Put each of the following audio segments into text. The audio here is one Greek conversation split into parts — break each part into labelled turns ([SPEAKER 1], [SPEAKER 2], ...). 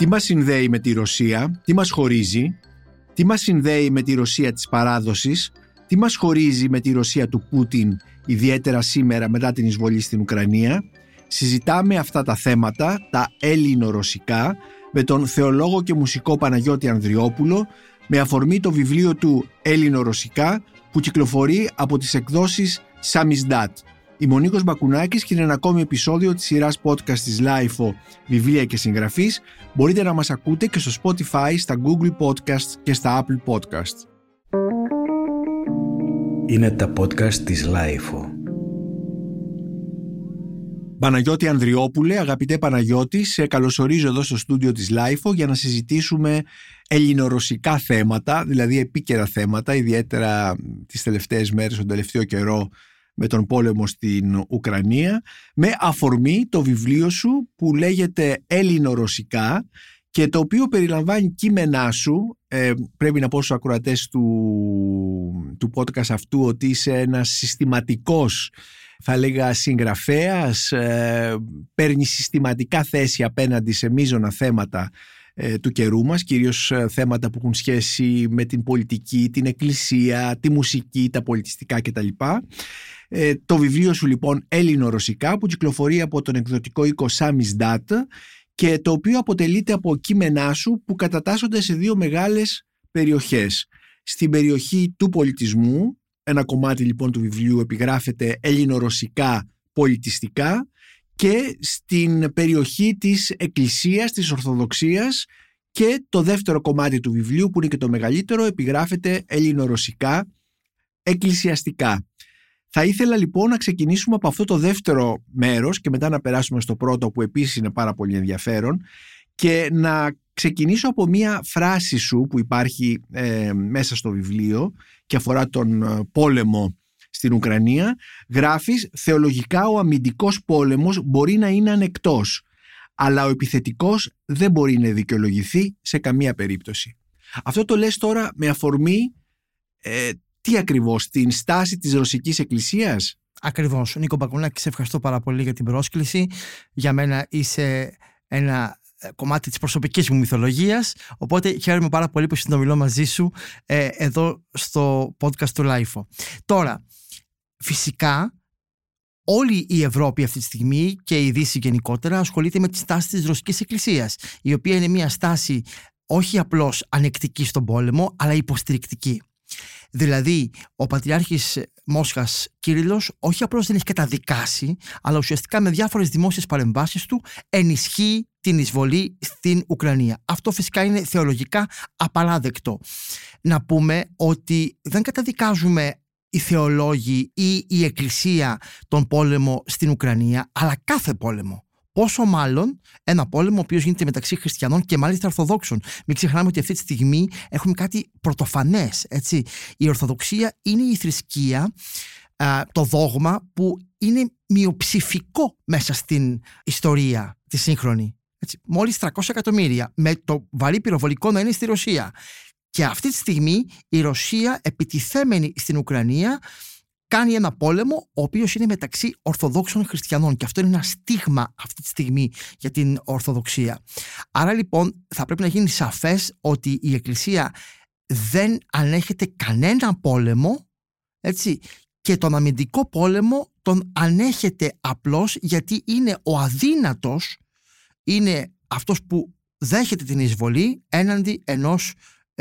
[SPEAKER 1] Τι μας συνδέει με τη Ρωσία, τι μας χωρίζει, τι μας συνδέει με τη Ρωσία της παράδοσης, τι μας χωρίζει με τη Ρωσία του Πούτιν, ιδιαίτερα σήμερα μετά την εισβολή στην Ουκρανία. Συζητάμε αυτά τα θέματα, τα ελληνο-ρωσικά, με τον θεολόγο και μουσικό Παναγιώτη Ανδριόπουλο, με αφορμή το βιβλίο του Έλληνο-Ρωσικά που κυκλοφορεί από τις εκδόσεις Samizdat. Είμαι ο Νίκος Μπακουνάκης και είναι ένα ακόμη επεισόδιο της σειράς podcast της LIFO Βιβλία και Συγγραφής. Μπορείτε να μας ακούτε και στο Spotify, στα Google Podcasts και στα Apple Podcasts.
[SPEAKER 2] Είναι τα podcast της LIFO.
[SPEAKER 1] Παναγιώτη Ανδριόπουλε, αγαπητέ Παναγιώτη, σε καλωσορίζω εδώ στο στούντιο της LIFO για να συζητήσουμε ελληνορωσικά θέματα, δηλαδή επίκαιρα θέματα, ιδιαίτερα τις τελευταίες μέρες, τον τελευταίο καιρό με τον πόλεμο στην Ουκρανία, με αφορμή το βιβλίο σου που λέγεται Έλληνο-Ρωσικά και το οποίο περιλαμβάνει κείμενά σου. Ε, πρέπει να πω στους ακροατές του, του podcast αυτού ότι είσαι ένας συστηματικός θα λέγα συγγραφέας, ε, παίρνεις συστηματικά θέση απέναντι σε μείζωνα θέματα ε, του καιρού μας, κυρίως ε, θέματα που έχουν σχέση με την πολιτική, την εκκλησία, τη μουσική, τα πολιτιστικά κτλ. Ε, το βιβλίο σου λοιπόν Έλληνο-Ρωσικά που κυκλοφορεί από τον εκδοτικό οίκο Samizdat και το οποίο αποτελείται από κείμενά σου που κατατάσσονται σε δύο μεγάλες περιοχές. Στην περιοχή του πολιτισμού, ένα κομμάτι λοιπόν του βιβλίου επιγράφεται Έλληνο-Ρωσικά πολιτιστικά και στην περιοχή της Εκκλησίας, της Ορθοδοξίας και το δεύτερο κομμάτι του βιβλίου που είναι και το μεγαλύτερο επιγράφεται Έλληνο-Ρωσικά εκκλησιαστικά. Θα ήθελα λοιπόν να ξεκινήσουμε από αυτό το δεύτερο μέρος και μετά να περάσουμε στο πρώτο που επίσης είναι πάρα πολύ ενδιαφέρον και να ξεκινήσω από μία φράση σου που υπάρχει ε, μέσα στο βιβλίο και αφορά τον ε, πόλεμο στην Ουκρανία. Γράφεις «Θεολογικά ο αμυντικός πόλεμος μπορεί να είναι ανεκτός, αλλά ο επιθετικός δεν μπορεί να δικαιολογηθεί σε καμία περίπτωση». Αυτό το λες τώρα με αφορμή ε, τι ακριβώς, την στάση της Ρωσικής Εκκλησίας;
[SPEAKER 3] Ακριβώς. Νίκο Μπακουνάκη, σε ευχαριστώ πάρα πολύ για την πρόσκληση. Για μένα είσαι ένα ε, κομμάτι της προσωπικής μου μυθολογίας οπότε χαίρομαι πάρα πολύ που συνομιλώ μαζί σου ε, εδώ στο podcast του LIFO. Τώρα, φυσικά όλη η Ευρώπη αυτή τη στιγμή και η Δύση γενικότερα ασχολείται με τη στάση της Ρωσικής Εκκλησίας η οποία είναι μια στάση όχι απλώς ανεκτική στον πόλεμο αλλά υποστηρικτική. Δηλαδή, ο Πατριάρχης Μόσχας Κύριλλος όχι απλώς δεν έχει καταδικάσει, αλλά ουσιαστικά με διάφορες δημόσιες παρεμβάσεις του ενισχύει την εισβολή στην Ουκρανία. Αυτό φυσικά είναι θεολογικά απαράδεκτο. Να πούμε ότι δεν καταδικάζουμε οι θεολόγοι ή η Εκκλησία τον πόλεμο στην Ουκρανία, αλλά κάθε πόλεμο. Πόσο μάλλον ένα πόλεμο ο οποίος γίνεται μεταξύ χριστιανών και μάλιστα Ορθοδόξων. Μην ξεχνάμε ότι αυτή τη στιγμή έχουμε κάτι πρωτοφανές. Η Ορθοδοξία είναι η θρησκεία, το δόγμα που είναι μειοψηφικό μέσα στην ιστορία τη σύγχρονη. Έτσι. Μόλις 300 εκατομμύρια με το βαρύ πυροβολικό να είναι στη Ρωσία. Και αυτή τη στιγμή η Ρωσία επιτιθέμενη στην Ουκρανία κάνει ένα πόλεμο ο οποίος είναι μεταξύ Ορθοδόξων Χριστιανών και αυτό είναι ένα στίγμα αυτή τη στιγμή για την Ορθοδοξία. Άρα λοιπόν θα πρέπει να γίνει σαφές ότι η Εκκλησία δεν ανέχεται κανένα πόλεμο έτσι, και τον αμυντικό πόλεμο τον ανέχεται απλώς γιατί είναι ο αδύνατος, είναι αυτός που δέχεται την εισβολή έναντι ενός ε,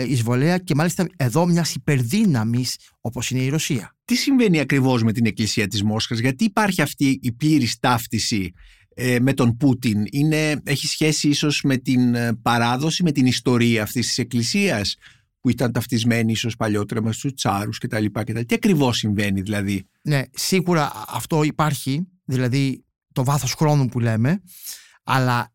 [SPEAKER 3] εισβολέα και μάλιστα εδώ μιας υπερδύναμης όπως είναι η Ρωσία.
[SPEAKER 1] Τι συμβαίνει ακριβώς με την Εκκλησία της Μόσχας, γιατί υπάρχει αυτή η πλήρης ταύτιση ε, με τον Πούτιν, είναι, έχει σχέση ίσως με την ε, παράδοση, με την ιστορία αυτής της Εκκλησίας που ήταν ταυτισμένη ίσως παλιότερα με τους τσάρους κτλ. Τι ακριβώς συμβαίνει δηλαδή;
[SPEAKER 3] Ναι, σίγουρα αυτό υπάρχει, δηλαδή το βάθος χρόνου που λέμε, αλλά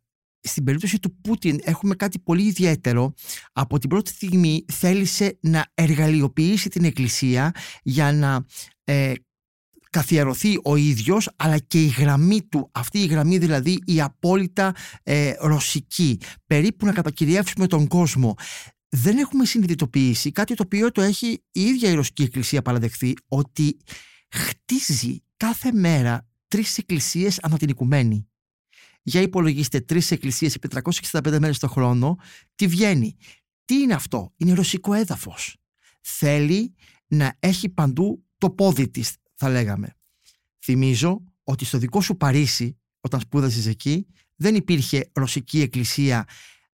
[SPEAKER 3] στην περίπτωση του Πούτιν έχουμε κάτι πολύ ιδιαίτερο. Από την πρώτη στιγμή θέλησε να εργαλειοποιήσει την Εκκλησία για να ε, καθιερωθεί ο ίδιος αλλά και η γραμμή του, αυτή η γραμμή δηλαδή η απόλυτα ε, ρωσική, περίπου να κατακυριεύσουμε τον κόσμο. Δεν έχουμε συνειδητοποιήσει κάτι το οποίο το έχει η ίδια η Ρωσική Εκκλησία παραδεχθεί ότι χτίζει κάθε μέρα τρεις εκκλησίες ανά την οικουμένη. Για υπολογίστε τρεις εκκλησίες επί 365 μέρες το χρόνο, τι βγαίνει. Τι είναι αυτό, είναι ρωσικό έδαφος. Θέλει να έχει παντού το πόδι της, θα λέγαμε. Θυμίζω ότι στο δικό σου Παρίσι, όταν σπούδασες εκεί, δεν υπήρχε ρωσική εκκλησία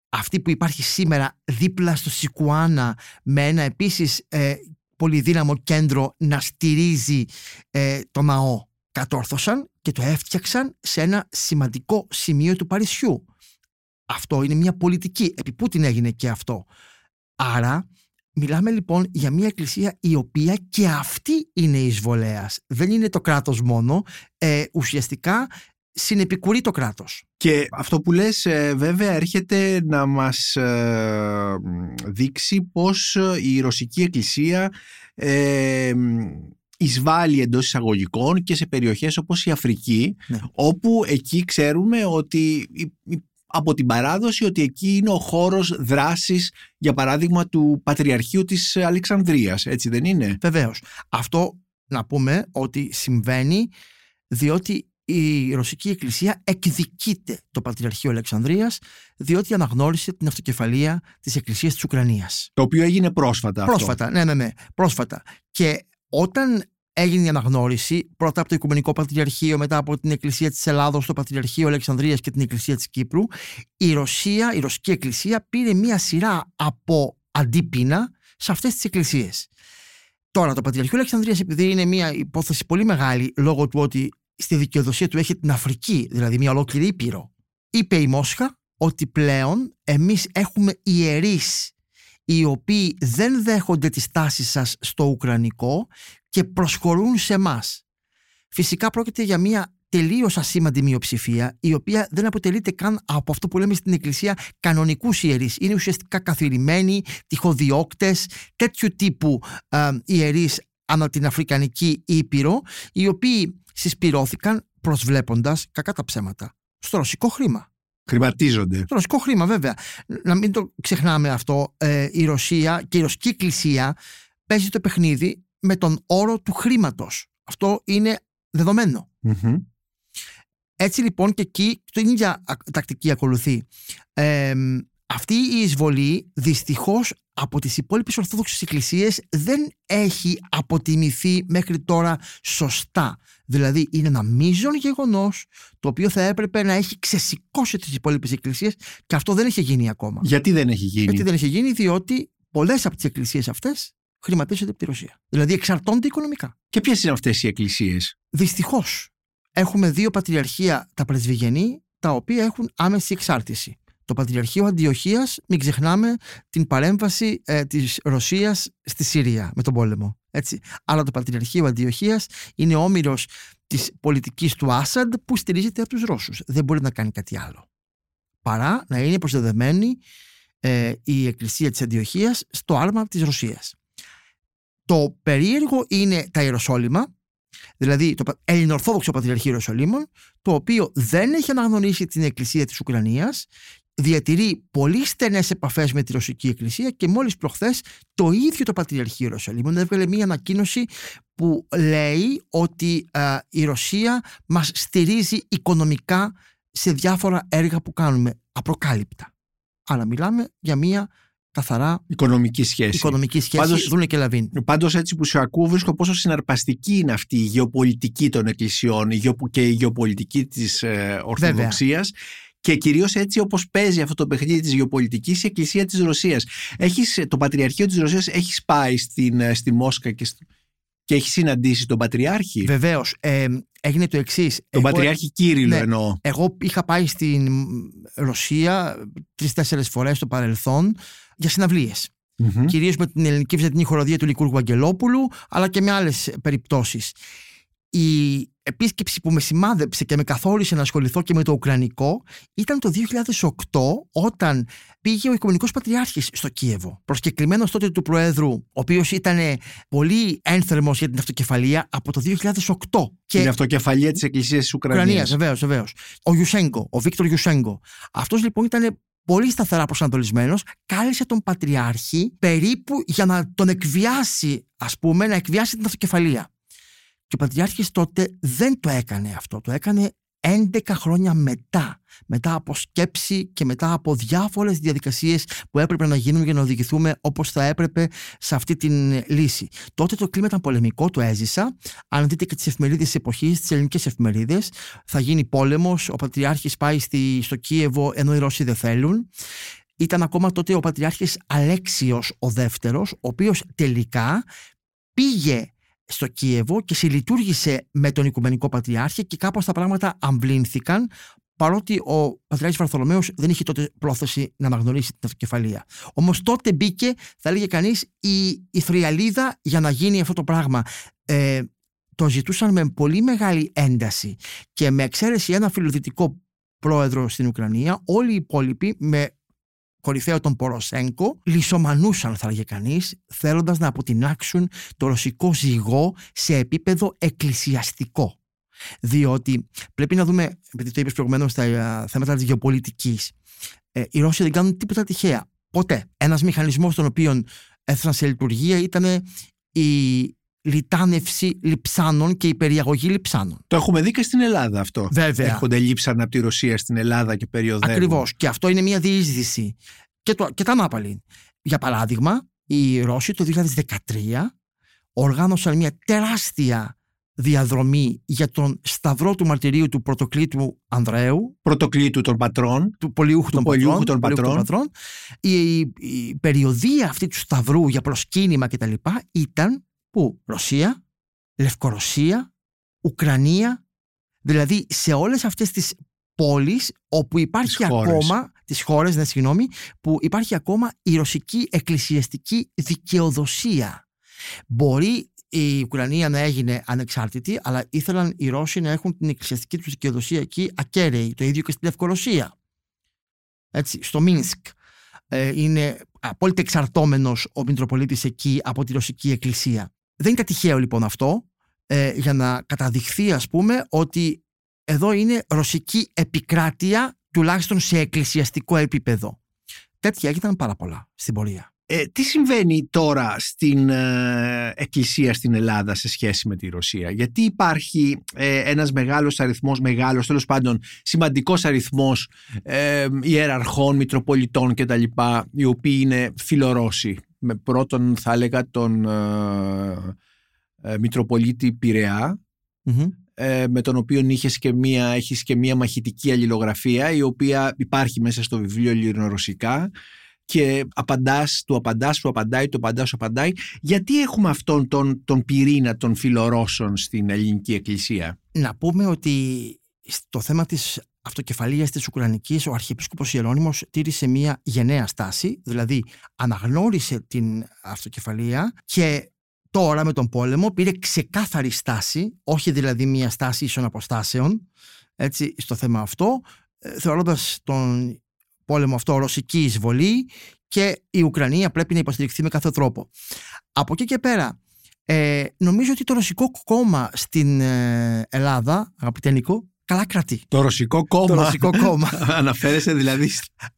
[SPEAKER 3] αυτή που υπάρχει σήμερα δίπλα στο Σικουάνα με ένα επίσης ε, πολυδύναμο κέντρο να στηρίζει ε, το ναό. Κατόρθωσαν και το έφτιαξαν σε ένα σημαντικό σημείο του Παρισιού. Αυτό είναι μια πολιτική. Επί πού την έγινε και αυτό; Άρα μιλάμε λοιπόν για μια εκκλησία η οποία και αυτή είναι εισβολέας. Δεν είναι το κράτος μόνο. Ε, ουσιαστικά συνεπικουρεί το κράτος.
[SPEAKER 1] Και αυτό που λες ε, βέβαια έρχεται να μας ε, δείξει πως η Ρωσική Εκκλησία ε, εισβάλλει εντός εισαγωγικών και σε περιοχές όπως η Αφρική ναι. όπου εκεί ξέρουμε ότι από την παράδοση ότι εκεί είναι ο χώρος δράσης για παράδειγμα του Πατριαρχείου της Αλεξανδρίας έτσι δεν είναι;
[SPEAKER 3] Βεβαίως αυτό να πούμε ότι συμβαίνει διότι η Ρωσική Εκκλησία εκδικείται το Πατριαρχείο Αλεξανδρίας διότι αναγνώρισε την αυτοκεφαλία της Εκκλησίας της Ουκρανίας.
[SPEAKER 1] Το οποίο έγινε πρόσφατα
[SPEAKER 3] Πρόσφατα,
[SPEAKER 1] αυτό.
[SPEAKER 3] ναι, ναι, ναι, πρόσφατα. Και όταν έγινε η αναγνώριση, πρώτα από το Οικουμενικό Πατριαρχείο, μετά από την Εκκλησία της Ελλάδος, το Πατριαρχείο Αλεξανδρίας και την Εκκλησία της Κύπρου, η Ρωσία, η Ρωσική Εκκλησία πήρε μία σειρά από αντίπεινα σε αυτές τις εκκλησίες. Τώρα, το Πατριαρχείο Αλεξανδρίας, επειδή είναι μια υπόθεση πολύ μεγάλη λόγω του ότι στη δικαιοδοσία του έχει την Αφρική, δηλαδή μια ολόκληρη ήπειρο. Είπε η Μόσχα ότι πλέον εμείς έχουμε ιερείς οι οποίοι δεν δέχονται τις τάσεις σας στο Ουκρανικό και προσχωρούν σε εμάς. Φυσικά πρόκειται για μια τελείως ασήμαντη μειοψηφία η οποία δεν αποτελείται καν από αυτό που λέμε στην Εκκλησία κανονικούς ιερείς. Είναι ουσιαστικά καθηρημένοι, τυχοδιώκτες, τέτοιου τύπου ε, ιερείς ανά την Αφρικανική Ήπειρο οι οποίοι συσπηρώθηκαν προσβλέποντας κακά τα ψέματα στο ρωσικό χρήμα.
[SPEAKER 1] Χρηματίζονται.
[SPEAKER 3] Στο ρωσικό χρήμα, βέβαια. Να μην το ξεχνάμε αυτό. Ε, η Ρωσία και η ρωσική εκκλησία παίζει το παιχνίδι με τον όρο του χρήματος. Αυτό είναι Έτσι λοιπόν και εκεί την ίδια τακτική ακολουθεί. Ε, αυτή η εισβολή δυστυχώς από τις υπόλοιπες ορθόδοξες εκκλησίες δεν έχει αποτιμηθεί μέχρι τώρα σωστά. Δηλαδή είναι ένα μείζον γεγονός το οποίο θα έπρεπε να έχει ξεσηκώσει τις υπόλοιπες εκκλησίες και αυτό δεν έχει γίνει ακόμα.
[SPEAKER 1] Γιατί δεν έχει γίνει;
[SPEAKER 3] Γιατί δεν έχει γίνει διότι πολλές από τις εκκλησίες αυτές χρηματίζονται από τη Ρωσία. Δηλαδή εξαρτώνται οικονομικά.
[SPEAKER 1] Και ποιες είναι αυτές οι εκκλησίες;
[SPEAKER 3] Δυστυχώς έχουμε δύο πατριαρχία τα πρεσβυγενή τα οποία έχουν άμεση εξάρτηση το Πατριαρχείο Αντιοχίας, μην ξεχνάμε την παρέμβαση ε, της Ρωσίας στη Συρία με τον πόλεμο. Έτσι. Αλλά το Πατριαρχείο Αντιοχίας είναι όμοιρος της πολιτικής του Άσαντ που στηρίζεται από τους Ρώσους. Δεν μπορεί να κάνει κάτι άλλο. Παρά να είναι προσδεδεμένη ε, η Εκκλησία της Αντιοχίας στο άρμα της Ρωσίας. Το περίεργο είναι τα Ιεροσόλυμα, δηλαδή το Ελληνοορθόδοξο Πατριαρχείο Ιεροσολύμων, το οποίο δεν έχει αναγνωρίσει την Εκκλησία της Ουκρανίας διατηρεί πολύ στενές επαφές με τη Ρωσική Εκκλησία και μόλις προχθές το ίδιο το Πατριαρχείο Ιερουσαλήμων έβγαλε μία ανακοίνωση που λέει ότι η Ρωσία μας στηρίζει οικονομικά σε διάφορα έργα που κάνουμε απροκάλυπτα. Άρα μιλάμε για μία καθαρά
[SPEAKER 1] οικονομική σχέση.
[SPEAKER 3] Οικονομική σχέση πάντως, Δούνε και Λαβίν.
[SPEAKER 1] Πάντως έτσι που σου ακούω βρίσκω πόσο συναρπαστική είναι αυτή η γεωπολιτική των εκκλησιών και η γεωπολιτική της ε, Ορθοδοξίας και κυρίως έτσι όπως παίζει αυτό το παιχνίδι της γεωπολιτικής η Εκκλησία της Ρωσίας. Το Πατριαρχείο της Ρωσίας έχει πάει στην, ε, στη Μόσχα και, και έχει συναντήσει τον Πατριάρχη;
[SPEAKER 3] Βεβαίως. Ε, έγινε το εξής.
[SPEAKER 1] Τον Πατριάρχη Κύριλο ναι, εννοώ.
[SPEAKER 3] Εγώ είχα πάει στην Ρωσία τρει-τέσσερι φορές στο παρελθόν για συναυλίες. Mm-hmm. Κυρίως με την ελληνική βυζαντινή χοροδία του Λικούργου Αγγελόπουλου, αλλά και με άλλες περιπτώσεις η επίσκεψη που με σημάδεψε και με καθόρισε να ασχοληθώ και με το Ουκρανικό ήταν το 2008 όταν πήγε ο Οικουμενικός Πατριάρχης στο Κίεβο. Προσκεκλημένος τότε του Προέδρου, ο οποίος ήταν πολύ ένθερμος για την αυτοκεφαλία από το 2008.
[SPEAKER 1] Και... Την αυτοκεφαλία της Εκκλησίας της Ουκρανίας. Ουκρανίας,
[SPEAKER 3] βεβαίως, βεβαίως. Ο Ιουσέγκο, ο Βίκτορ Ιουσέγκο. Αυτός λοιπόν ήταν πολύ σταθερά προσανατολισμένος, κάλεσε τον Πατριάρχη περίπου για να τον εκβιάσει, ας πούμε, να εκβιάσει την αυτοκεφαλία. Και ο Πατριάρχης τότε δεν το έκανε αυτό. Το έκανε 11 χρόνια μετά, μετά από σκέψη και μετά από διάφορες διαδικασίες που έπρεπε να γίνουν για να οδηγηθούμε όπως θα έπρεπε σε αυτή την λύση. Τότε το κλίμα ήταν πολεμικό, το έζησα. Αν δείτε και τις εφημερίδες της εποχής, τις ελληνικές εφημερίδες, θα γίνει πόλεμος, ο Πατριάρχης πάει στη, στο Κίεβο ενώ οι Ρώσοι δεν θέλουν. Ήταν ακόμα τότε ο Πατριάρχης Αλέξιος ο δεύτερος, ο οποίος τελικά πήγε στο Κίεβο και συλλειτουργήσε με τον Οικουμενικό Πατριάρχη και κάπως τα πράγματα αμβλήνθηκαν παρότι ο Πατριάρχης Βαρθολομέος δεν είχε τότε πρόθεση να αναγνωρίσει την αυτοκεφαλία. Όμως τότε μπήκε, θα έλεγε κανείς, η, η θριαλίδα για να γίνει αυτό το πράγμα. Ε, το ζητούσαν με πολύ μεγάλη ένταση και με εξαίρεση ένα φιλοδυτικό πρόεδρο στην Ουκρανία, όλοι οι υπόλοιποι με κορυφαίο τον Ποροσέγκο, λισομανούσαν θα έλεγε κανείς, θέλοντας να αποτινάξουν το ρωσικό ζυγό σε επίπεδο εκκλησιαστικό. Διότι πρέπει να δούμε, επειδή το είπες προηγουμένως στα ε, θέματα της γεωπολιτικής, ε, οι Ρώσοι δεν κάνουν τίποτα τυχαία. Ποτέ. Ένας μηχανισμός τον οποίο έθεσαν σε λειτουργία ήταν η λιτάνευση λιψάνων και η περιαγωγή λιψάνων.
[SPEAKER 1] Το έχουμε δει και στην Ελλάδα αυτό.
[SPEAKER 3] Βέβαια.
[SPEAKER 1] Έρχονται λείψανα από τη Ρωσία στην Ελλάδα και περιοδεύουν.
[SPEAKER 3] Ακριβώς. Και αυτό είναι μια διείσδυση. Και, το, και τα Νάπαλιν. Για παράδειγμα, οι Ρώσοι το 2013 οργάνωσαν μια τεράστια διαδρομή για τον σταυρό του μαρτυρίου του πρωτοκλήτου Ανδρέου.
[SPEAKER 1] Πρωτοκλήτου των πατρών.
[SPEAKER 3] Του πολιούχου των,
[SPEAKER 1] πολιούχου
[SPEAKER 3] πατρών,
[SPEAKER 1] των πατρών.
[SPEAKER 3] πατρών. Η, η περιοδία αυτή του σταυρού για προσκύνημα κτλ. ήταν που Ρωσία, Λευκορωσία, Ουκρανία, δηλαδή σε όλες αυτές τις πόλεις όπου υπάρχει
[SPEAKER 1] Τις χώρες.
[SPEAKER 3] ακόμα, τις χώρες, ναι, συγγνώμη, που υπάρχει ακόμα η ρωσική εκκλησιαστική δικαιοδοσία. Μπορεί η Ουκρανία να έγινε ανεξάρτητη, αλλά ήθελαν οι Ρώσοι να έχουν την εκκλησιαστική τους δικαιοδοσία εκεί ακέραιη. Το ίδιο και στη Λευκορωσία. Έτσι, στο Μίνσκ. Ε, είναι απόλυτα εξαρτώμενος ο Μητροπολίτης εκεί από τη Ρωσική Εκκλησία. Δεν είναι κάτι τυχαίο λοιπόν αυτό ε, για να καταδειχθεί ας πούμε ότι εδώ είναι ρωσική επικράτεια τουλάχιστον σε εκκλησιαστικό επίπεδο. Τέτοια έγιναν πάρα πολλά στην πορεία.
[SPEAKER 1] Ε, τι συμβαίνει τώρα στην ε, εκκλησία στην Ελλάδα σε σχέση με τη Ρωσία; Γιατί υπάρχει ε, ένας μεγάλος αριθμός, μεγάλος τέλος πάντων σημαντικός αριθμός ε, ιεραρχών, μητροπολιτών κτλ. οι οποίοι είναι φιλορώσοι. Με πρώτον θα έλεγα τον ε, ε, Μητροπολίτη Πειραιά ε, με τον οποίο είχες και, μία, έχεις και μία μαχητική αλληλογραφία η οποία υπάρχει μέσα στο βιβλίο ελληνορωσικά και απαντάς, του απαντάς, του απαντάει, του απαντάς, σου απαντάει. Γιατί έχουμε αυτόν τον, τον πυρήνα των φιλορώσων στην ελληνική εκκλησία;
[SPEAKER 3] Να πούμε ότι στο θέμα της αυτοκεφαλίας της Ουκρανικής ο Αρχιεπίσκοπος Ιερώνυμος τήρησε μια γενναία στάση, δηλαδή αναγνώρισε την αυτοκεφαλία και τώρα με τον πόλεμο πήρε ξεκάθαρη στάση, όχι δηλαδή μια στάση ίσων αποστάσεων, έτσι, στο θέμα αυτό, ε, θεωρώντας τον πόλεμο αυτό ρωσική εισβολή και η Ουκρανία πρέπει να υποστηριχθεί με κάθε τρόπο. Από εκεί και πέρα, ε, νομίζω ότι το ρωσικό κόμμα στην ε, Ελλάδα, αγαπητέ Νίκο, καλά κρατεί.
[SPEAKER 1] Το ρωσικό κόμμα.
[SPEAKER 3] Το ρωσικό κόμμα.
[SPEAKER 1] Αναφέρεσαι δηλαδή,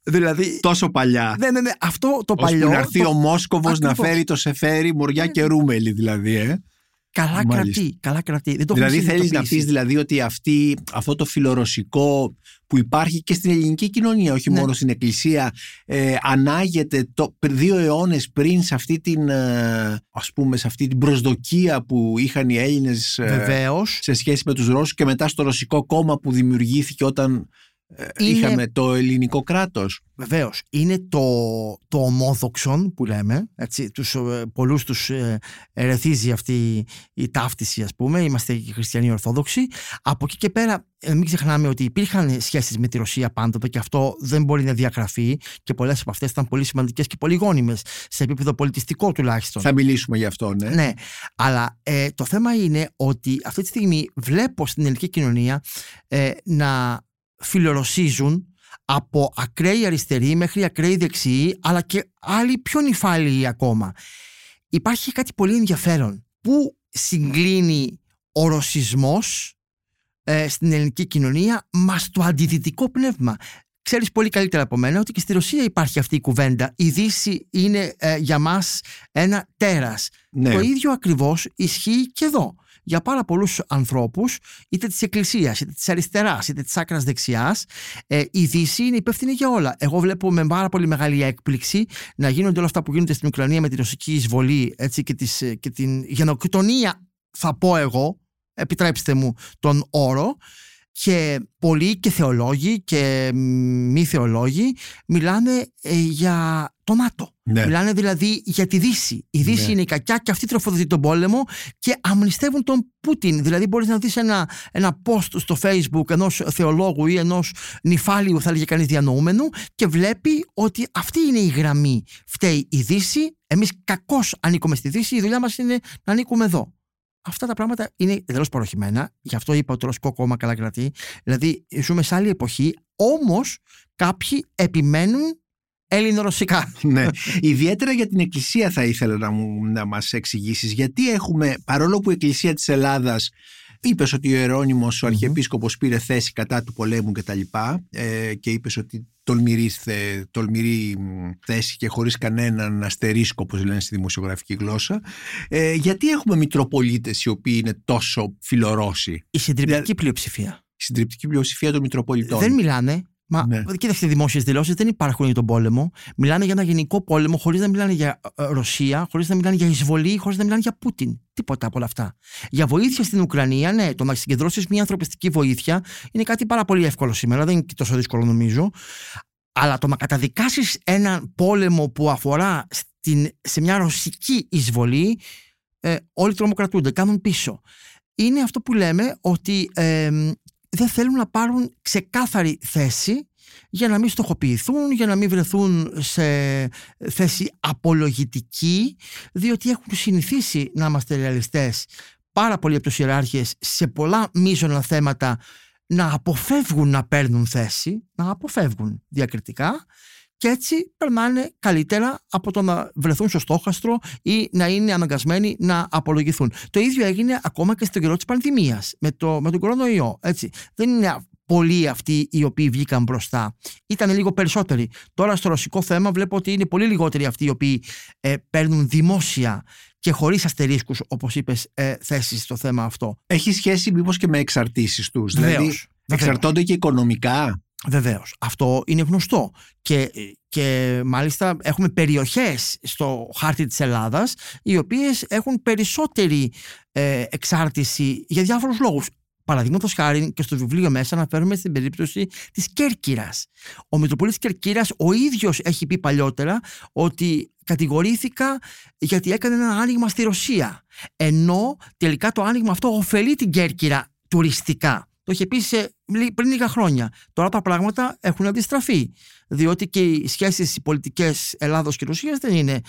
[SPEAKER 3] δηλαδή
[SPEAKER 1] τόσο παλιά.
[SPEAKER 3] ναι, ναι, ναι, αυτό το
[SPEAKER 1] Ώσπου
[SPEAKER 3] παλιό.
[SPEAKER 1] να έρθει
[SPEAKER 3] το-
[SPEAKER 1] ο Μόσκοβος να
[SPEAKER 3] Ακριβώς.
[SPEAKER 1] φέρει το σεφέρι, μοριά και ρούμελι δηλαδή. Ε.
[SPEAKER 3] Καλά
[SPEAKER 1] Μάλιστα.
[SPEAKER 3] κρατεί, καλά κρατεί. Δεν το
[SPEAKER 1] Δηλαδή
[SPEAKER 3] έχουμε
[SPEAKER 1] θέλεις να
[SPEAKER 3] συνειδητοποιήσει.
[SPEAKER 1] πεις δηλαδή ότι αυτή, αυτό το φιλορωσικό που υπάρχει και στην ελληνική κοινωνία, όχι
[SPEAKER 3] Ναι.
[SPEAKER 1] μόνο στην εκκλησία, ε, ανάγεται το, δύο αιώνες πριν σε αυτή την, ε, ας πούμε, σε αυτή την προσδοκία που είχαν οι Έλληνες ε,
[SPEAKER 3] Βεβαίως.
[SPEAKER 1] σε σχέση με τους Ρώσους και μετά στο ρωσικό κόμμα που δημιουργήθηκε όταν ε,
[SPEAKER 3] Είναι-
[SPEAKER 1] είχαμε το ελληνικό κράτος.
[SPEAKER 3] Βεβαίως. Είναι το, το ομόδοξον που λέμε. Έτσι, τους, ε, πολλούς τους ε, ερεθίζει αυτή η ταύτιση ας πούμε. Είμαστε και χριστιανοί ορθόδοξοι. Από εκεί και πέρα ε, μην ξεχνάμε ότι υπήρχαν σχέσεις με τη Ρωσία πάντοτε και αυτό δεν μπορεί να διαγραφεί και πολλές από αυτές ήταν πολύ σημαντικές και πολύ γόνιμες σε επίπεδο πολιτιστικό τουλάχιστον.
[SPEAKER 1] Θα μιλήσουμε γι' αυτό, ναι.
[SPEAKER 3] Ναι, αλλά ε, το θέμα είναι ότι αυτή τη στιγμή βλέπω στην ελληνική κοινωνία ε, να φιλορωσίζουν από ακραίοι αριστεροί μέχρι ακραίοι δεξιοί, αλλά και άλλοι πιο νυφάλιοι ακόμα. Υπάρχει κάτι πολύ ενδιαφέρον. Πού συγκλίνει ο ρωσισμός ε, στην ελληνική κοινωνία μας το αντιδυτικό πνεύμα; Ξέρεις πολύ καλύτερα από μένα ότι και στη Ρωσία υπάρχει αυτή η κουβέντα. Η Δύση είναι ε, για μας ένα τέρας.
[SPEAKER 1] Ναι.
[SPEAKER 3] Το ίδιο ακριβώς ισχύει και εδώ. Για πάρα πολλούς ανθρώπους, είτε της Εκκλησίας, είτε της αριστεράς, είτε της άκρας δεξιάς. Ε, η Δύση είναι υπεύθυνη για όλα. Εγώ βλέπω με πάρα πολύ μεγάλη έκπληξη να γίνονται όλα αυτά που γίνονται στην Ουκρανία με την ρωσική εισβολή έτσι, και, τις, και την γενοκτονία, θα πω εγώ, επιτρέψτε μου τον όρο, και πολλοί και θεολόγοι και μη θεολόγοι μιλάνε ε, για το ΝΑΤΟ.
[SPEAKER 1] Ναι.
[SPEAKER 3] Μιλάνε δηλαδή για τη Δύση. Η Δύση
[SPEAKER 1] Ναι.
[SPEAKER 3] είναι η κακιά και αυτή τροφοδοτεί τον πόλεμο και αμνηστεύουν τον Πούτιν. Δηλαδή μπορείς να δεις ένα, ένα post στο facebook ενός θεολόγου ή ενός νυφάλιου θα έλεγε κανείς διανοούμενου και βλέπει ότι αυτή είναι η γραμμή. Φταίει η Δύση, εμείς κακώς ανήκουμε στη Δύση, η δουλειά μας είναι να ανήκουμε εδώ. Αυτά τα πράγματα είναι εντελώς παροχημένα. Γι' αυτό είπα ότι το Ρωσικό κόμμα καλά κρατεί. Δηλαδή, ζούμε σε άλλη εποχή. Όμως, κάποιοι επιμένουν ελληνορωσικά.
[SPEAKER 1] Ναι. Ιδιαίτερα για την Εκκλησία θα ήθελα να, μου, να μας εξηγήσεις γιατί έχουμε, παρόλο που η Εκκλησία της Ελλάδας είπες ότι ο Ιερώνυμος, ο Αρχιεπίσκοπος πήρε θέση κατά του πολέμου και τα λοιπά ε, και είπες ότι τολμηρή, θε, τολμηρή μ, θέση και χωρίς κανέναν αστερίσκο όπως λένε στη δημοσιογραφική γλώσσα ε, γιατί έχουμε Μητροπολίτες οι οποίοι είναι τόσο φιλορώσοι;
[SPEAKER 3] Η συντριπτική
[SPEAKER 1] Δηλαδή-
[SPEAKER 3] πλειοψηφία.
[SPEAKER 1] η συντριπτική πλειοψηφία των Μητροπολιτών
[SPEAKER 3] Δεν μιλάνε. Μα
[SPEAKER 1] Ναι.
[SPEAKER 3] κοίταξε, δημόσιες δηλώσεις δεν υπάρχουν για τον πόλεμο. Μιλάνε για ένα γενικό πόλεμο, χωρίς να μιλάνε για ε, Ρωσία, χωρίς να μιλάνε για εισβολή, χωρίς να μιλάνε για Πούτιν. Τίποτα από όλα αυτά. Για βοήθεια στην Ουκρανία, ναι, το να συγκεντρώσεις μια ανθρωπιστική βοήθεια είναι κάτι πάρα πολύ εύκολο σήμερα, δεν είναι και τόσο δύσκολο νομίζω. Αλλά το να καταδικάσεις έναν πόλεμο που αφορά στην, σε μια ρωσική εισβολή, ε, όλοι τρομοκρατούνται, κάνουν πίσω. Είναι αυτό που λέμε ότι ε, δεν θέλουν να πάρουν ξεκάθαρη θέση για να μην στοχοποιηθούν, για να μην βρεθούν σε θέση απολογητική, διότι έχουν συνηθίσει να είμαστε ρεαλιστές πάρα πολλοί από τους ιεράρχες σε πολλά μείζωνα θέματα να αποφεύγουν να παίρνουν θέση, να αποφεύγουν διακριτικά και έτσι περνάνε καλύτερα από το να βρεθούν στο στόχαστρο ή να είναι αναγκασμένοι να απολογηθούν. Το ίδιο έγινε ακόμα και στον καιρό της πανδημίας με, το, με τον κορονοϊό. Έτσι. Δεν είναι πολλοί αυτοί οι οποίοι βγήκαν μπροστά. Ήταν λίγο περισσότεροι. Τώρα στο ρωσικό θέμα βλέπω ότι είναι πολύ λιγότεροι αυτοί οι οποίοι ε, παίρνουν δημόσια και χωρίς αστερίσκους, όπως είπες, ε, θέσεις στο θέμα αυτό.
[SPEAKER 1] Έχει σχέση μήπως και με εξαρτήσεις τους
[SPEAKER 3] Βεβαίως,
[SPEAKER 1] δηλαδή
[SPEAKER 3] βεβαίως.
[SPEAKER 1] εξαρτώνται και οικονομικά;
[SPEAKER 3] Βεβαίως. Αυτό είναι γνωστό. Και, και μάλιστα έχουμε περιοχές στο χάρτη της Ελλάδας οι οποίες έχουν περισσότερη ε, εξάρτηση για διάφορους λόγους. Παραδείγματος χάρη και στο βιβλίο μέσα αναφέρουμε στην περίπτωση της Κέρκυρας. Ο Μητροπολίτης Κέρκυρας ο ίδιος έχει πει παλιότερα ότι κατηγορήθηκα γιατί έκανε ένα άνοιγμα στη Ρωσία. Ενώ τελικά το άνοιγμα αυτό ωφελεί την Κέρκυρα τουριστικά. Το είχε πει σε, πριν λίγα χρόνια. Τώρα τα πράγματα έχουν αντιστραφεί. Διότι και οι σχέσεις οι πολιτικές Ελλάδος και Ρωσίας δεν είναι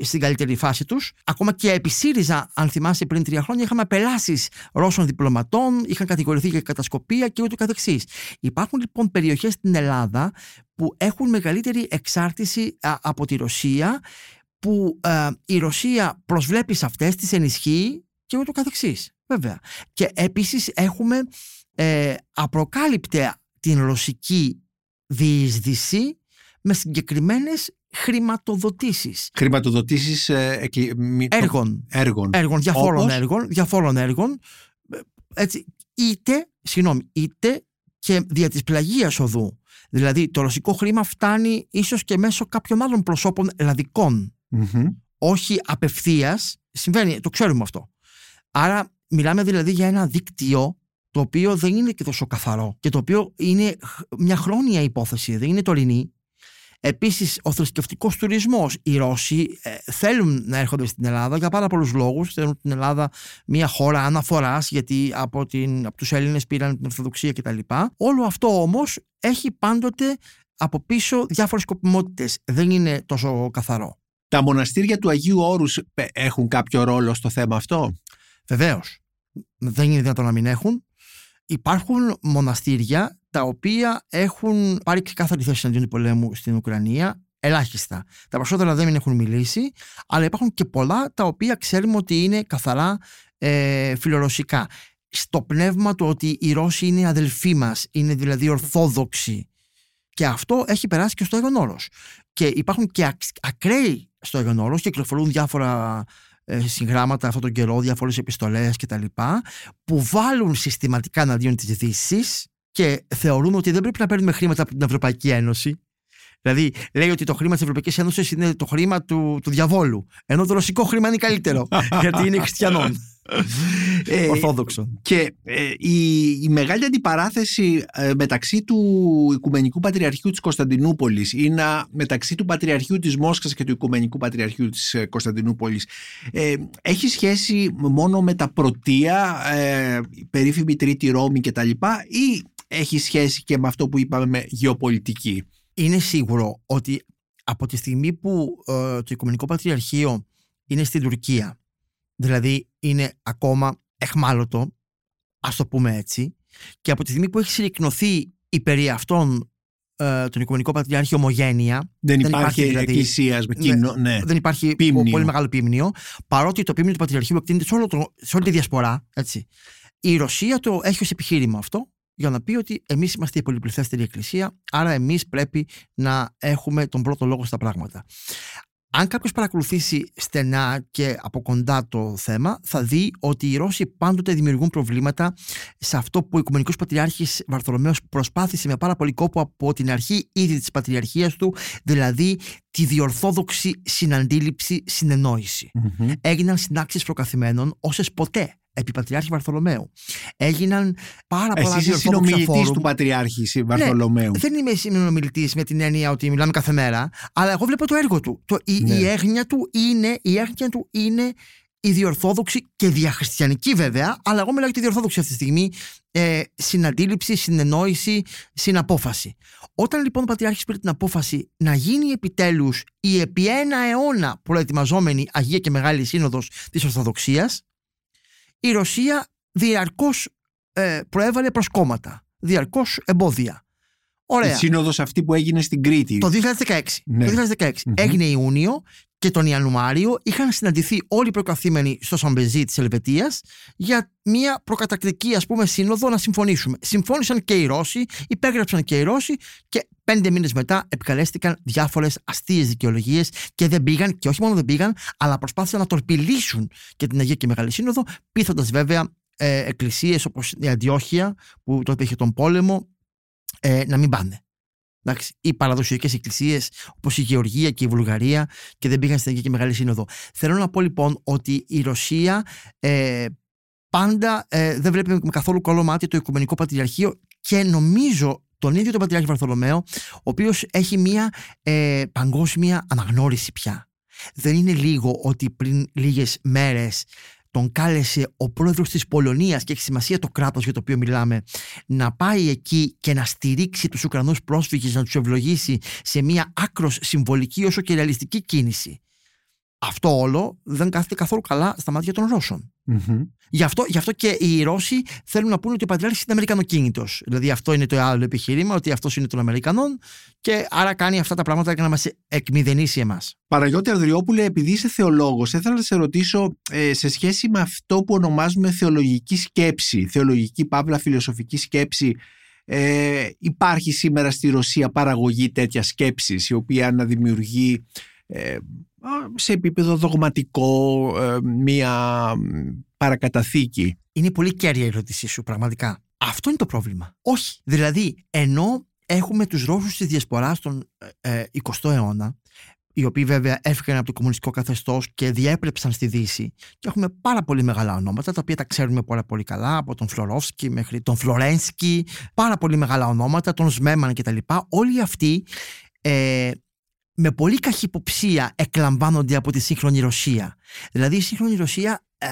[SPEAKER 3] στην καλύτερη φάση τους. Ακόμα και επί ΣΥΡΙΖΑ, αν θυμάσαι πριν τρία χρόνια, είχαμε απελάσεις Ρώσων διπλωματών, είχαν κατηγορηθεί για κατασκοπία και ούτω καθεξής. Υπάρχουν λοιπόν περιοχές στην Ελλάδα που έχουν μεγαλύτερη εξάρτηση α, από τη Ρωσία, που α, η Ρωσία προσβλέπει σε αυτές, τις ενισχύει και ούτω καθεξής. Βέβαια. Και επίσης έχουμε ε, απροκάλυπτε την ρωσική διείσδυση με συγκεκριμένες χρηματοδοτήσεις
[SPEAKER 1] χρηματοδοτήσεις ε, εκλη- μη-
[SPEAKER 3] έργων,
[SPEAKER 1] έργων.
[SPEAKER 3] έργων διαφόρων
[SPEAKER 1] Όπως;
[SPEAKER 3] έργων, διαφόρων έργων ε, έτσι, είτε, συγγνώμη, είτε και δια της πλαγίας οδού. Δηλαδή το ρωσικό χρήμα φτάνει ίσως και μέσω κάποιων άλλων προσώπων ελλαδικών
[SPEAKER 1] Μμμ.
[SPEAKER 3] όχι απευθείας, συμβαίνει, το ξέρουμε αυτό. Άρα μιλάμε δηλαδή για ένα δίκτυο το οποίο δεν είναι και τόσο καθαρό και το οποίο είναι χ- μια χρόνια υπόθεση, δεν είναι τωρινή. Επίσης ο θρησκευτικός τουρισμός, οι Ρώσοι ε, θέλουν να έρχονται στην Ελλάδα για πάρα πολλούς λόγους, θέλουν την Ελλάδα μια χώρα αναφοράς γιατί από, την, από τους Έλληνες πήραν την Ορθοδοξία κτλ. Όλο αυτό όμως έχει πάντοτε από πίσω διάφορες σκοπιμότητες, δεν είναι τόσο καθαρό.
[SPEAKER 1] Τα μοναστήρια του Αγίου Όρους ε, έχουν κάποιο ρόλο στο θέμα αυτό;
[SPEAKER 3] Βεβαίως. Δεν είναι δυνατόν να μην έχουν. Υπάρχουν μοναστήρια τα οποία έχουν πάρει ξεκάθαρη θέση εναντίον του πολέμου στην Ουκρανία. Ελάχιστα. Τα περισσότερα δεν έχουν μιλήσει, αλλά υπάρχουν και πολλά τα οποία ξέρουμε ότι είναι καθαρά ε, φιλορωσικά. Στο πνεύμα του ότι οι Ρώσοι είναι αδελφοί μας, είναι δηλαδή ορθόδοξοι. Και αυτό έχει περάσει και στο Άγιον Όρος. Και υπάρχουν και ακ- ακραίοι στο Άγιον Όρος, κυκλοφορούν διάφορα ε, συγγράμματα αυτόν τον καιρό, διάφορες επιστολές κτλ. που βάλουν συστηματικά εναντίον της Δύσης και θεωρούν ότι δεν πρέπει να παίρνουμε χρήματα από την Ευρωπαϊκή Ένωση. Δηλαδή, λέει ότι το χρήμα της Ευρωπαϊκής Ένωσης είναι το χρήμα του, του διαβόλου. Ενώ το ρωσικό χρήμα είναι καλύτερο. γιατί είναι χριστιανών.
[SPEAKER 1] Ε,
[SPEAKER 3] Ορθόδοξων.
[SPEAKER 1] Και ε, η, η μεγάλη αντιπαράθεση ε, μεταξύ του Οικουμενικού Πατριαρχείου της Κωνσταντινούπολης ή να, μεταξύ του Πατριαρχείου της Μόσχας και του Οικουμενικού Πατριαρχείου της ε, Κωνσταντινούπολης ε, έχει σχέση μόνο με τα πρωτεία, ε, περίφημη Τρίτη Ρώμη κτλ. ή έχει σχέση και με αυτό που είπαμε με γεωπολιτική;
[SPEAKER 3] Είναι σίγουρο ότι από τη στιγμή που ε, το Οικουμενικό Πατριαρχείο είναι στην Τουρκία δηλαδή είναι ακόμα εχμάλωτο, ας το πούμε έτσι, και από τη στιγμή που έχει συρρυκνωθεί η περί αυτών ε, τον Οικουμενικό Πατριάρχη ομογένεια.
[SPEAKER 1] Δεν, υπάρχει,
[SPEAKER 3] δηλαδή-
[SPEAKER 1] εκκλησίας με κοινό, ναι.
[SPEAKER 3] Δεν υπάρχει
[SPEAKER 1] Πίμνιο.
[SPEAKER 3] πολύ μεγάλο πίμνιο, παρότι το πίμνιο του Πατριαρχείου εκτείνεται σε, όλο το, σε όλη τη διασπορά. Έτσι. Η Ρωσία το έχει ως επιχείρημα αυτό για να πει ότι εμείς είμαστε η πολυπληθέστερη εκκλησία, άρα εμείς πρέπει να έχουμε τον πρώτο λόγο στα πράγματα. Αν κάποιος παρακολουθήσει στενά και από κοντά το θέμα, θα δει ότι οι Ρώσοι πάντοτε δημιουργούν προβλήματα σε αυτό που ο Οικουμενικός Πατριάρχης Βαρθολομαίος προσπάθησε με πάρα πολύ κόπο από την αρχή ήδη της Πατριαρχίας του, δηλαδή τη διορθόδοξη συναντήληψη, συνεννόηση.
[SPEAKER 1] Μμμ.
[SPEAKER 3] Έγιναν συνάξεις προκαθημένων όσες ποτέ επί Πατριάρχη Βαρθολομαίου. Έγιναν πάρα πολλά
[SPEAKER 1] Εσύ είσαι
[SPEAKER 3] διορθόδοξα
[SPEAKER 1] συνομιλητής
[SPEAKER 3] φόρουμ.
[SPEAKER 1] του Πατριάρχη Βαρθολομαίου.
[SPEAKER 3] Δεν είμαι συνομιλητής με την έννοια ότι μιλάμε κάθε μέρα, αλλά εγώ βλέπω το έργο του. Το, η,
[SPEAKER 1] Ναι.
[SPEAKER 3] η, έγνοια του είναι, η έγνοια του είναι η διορθόδοξη και διαχριστιανική βέβαια, αλλά εγώ μιλάω για τη διορθόδοξη αυτή τη στιγμή. Ε, συναντήληψη, συνεννόηση, συναπόφαση. Όταν λοιπόν ο Πατριάρχης πήρε την απόφαση να γίνει επιτέλους η επί ένα αιώνα προετοιμαζόμενη Αγία και Μεγάλη Σύνοδος της Ορθοδοξίας, η Ρωσία διαρκώς ε, προέβαλε προσκόμματα, διαρκώς εμπόδια. Ωραία.
[SPEAKER 1] Η σύνοδος αυτή που έγινε στην Κρήτη.
[SPEAKER 3] Το 2016.
[SPEAKER 1] Ναι.
[SPEAKER 3] Το 2016.
[SPEAKER 1] Μμμ.
[SPEAKER 3] Έγινε Ιούνιο και τον Ιανουάριο είχαν συναντηθεί όλοι οι προκαθήμενοι στο Σαμπεζί της Ελβετίας για μια προκατακτική ας πούμε σύνοδο να συμφωνήσουμε. Συμφώνησαν και οι Ρώσοι, υπέγραψαν και οι Ρώσοι και πέντε μήνες μετά επικαλέστηκαν διάφορες αστείες δικαιολογίες και δεν πήγαν και όχι μόνο δεν πήγαν αλλά προσπάθησαν να τορπιλήσουν και την Αγία και Μεγάλη Σύνοδο πείθοντας βέβαια ε, εκκλησίες όπως η Αντιόχεια που τότε είχε τον πόλεμο ε, να μην πάνε. Εντάξει, οι παραδοσιακές εκκλησίες όπως η Γεωργία και η Βουλγαρία και δεν πήγαν στην Αγία και Μεγάλη Σύνοδο. Θέλω να πω λοιπόν ότι η Ρωσία ε, πάντα ε, δεν βλέπει με καθόλου καλό μάτι το Οικουμενικό Πατριαρχείο και νομίζω τον ίδιο τον Πατριάρχη Βαρθολομαίο, ο οποίος έχει μια ε, παγκόσμια αναγνώριση πια. Δεν είναι λίγο ότι πριν λίγες μέρες τον κάλεσε ο πρόεδρος της Πολωνίας και έχει σημασία το κράτος για το οποίο μιλάμε να πάει εκεί και να στηρίξει τους Ουκρανούς πρόσφυγες να τους ευλογήσει σε μια άκρος συμβολική όσο και ρεαλιστική κίνηση. Αυτό όλο δεν κάθεται καθόλου καλά στα μάτια των Ρώσων.
[SPEAKER 1] Μμμ.
[SPEAKER 3] Γι' αυτό, γι' αυτό και οι Ρώσοι θέλουν να πούνε ότι ο Πατριάρχης είναι Αμερικανοκίνητος. Δηλαδή αυτό είναι το άλλο επιχείρημα, ότι αυτός είναι των Αμερικανών και άρα κάνει αυτά τα πράγματα για να μας εκμηδενήσει εμάς.
[SPEAKER 1] Παναγιώτη Ανδριόπουλε, επειδή είσαι θεολόγος, ήθελα να σε ρωτήσω ε, σε σχέση με αυτό που ονομάζουμε θεολογική σκέψη, θεολογική παύλα φιλοσοφική σκέψη, ε, υπάρχει σήμερα στη Ρωσία παραγωγή τέτοια σκέψης η οποία να δημιουργεί ε, σε επίπεδο δογματικό ε, μία παρακαταθήκη.
[SPEAKER 3] Είναι πολύ κέρια η ερώτησή σου, πραγματικά. Αυτό είναι το πρόβλημα. Όχι. Δηλαδή, ενώ έχουμε τους Ρώσους της διασποράς τον ε, 20ο αιώνα, οι οποίοι βέβαια έφυγαν από το κομμουνιστικό καθεστώς και διέπρεψαν στη Δύση. Και έχουμε πάρα πολύ μεγάλα ονόματα, τα οποία τα ξέρουμε πάρα πολύ καλά, από τον Φλωρόφσκι μέχρι τον Φλωρένσκι, πάρα πολύ μεγάλα ονόματα, τον Σμέμαν κτλ. Όλοι αυτοί ε, με πολύ καχυποψία εκλαμβάνονται από τη σύγχρονη Ρωσία. Δηλαδή η σύγχρονη Ρωσία ε,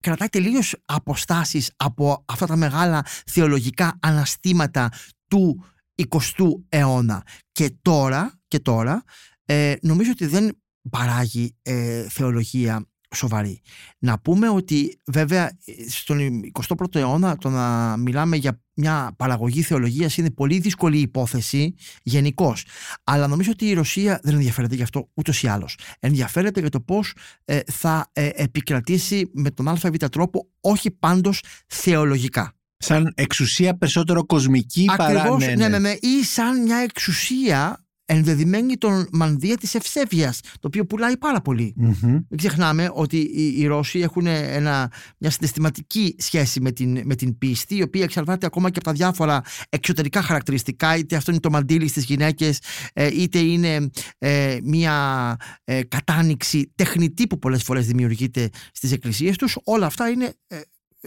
[SPEAKER 3] κρατάει τελείως αποστάσεις από αυτά τα μεγάλα θεολογικά αναστήματα του 20ου αιώνα. Και τώρα, και τώρα ε, νομίζω ότι δεν παράγει ε, θεολογία σοβαρή. Να πούμε ότι βέβαια στον 21ο αιώνα το να μιλάμε για μια παραγωγή θεολογίας είναι πολύ δύσκολη υπόθεση γενικώς. Αλλά νομίζω ότι η Ρωσία δεν ενδιαφέρεται γι' αυτό ούτως ή άλλως. Ενδιαφέρεται για το πώς ε, θα ε, επικρατήσει με τον ΑΒ τρόπο, όχι πάντως θεολογικά.
[SPEAKER 1] Σαν εξουσία περισσότερο κοσμική παρά...
[SPEAKER 3] Ακριβώς,
[SPEAKER 1] ναι,
[SPEAKER 3] ναι,
[SPEAKER 1] ναι.
[SPEAKER 3] ναι, ναι, ή σαν μια εξουσία ενδεδειμένη τον μανδύα της ευσέβειας, το οποίο πουλάει πάρα πολύ.
[SPEAKER 1] Μμμ.
[SPEAKER 3] Μην ξεχνάμε ότι οι, οι Ρώσοι έχουν ένα, μια συναισθηματική σχέση με την, με την πίστη, η οποία εξαρτάται ακόμα και από τα διάφορα εξωτερικά χαρακτηριστικά, είτε αυτό είναι το μαντίλι στις γυναίκες, ε, είτε είναι ε, μια ε, κατάνοιξη τεχνητή που πολλές φορές δημιουργείται στις εκκλησίες τους. Όλα αυτά είναι, ε,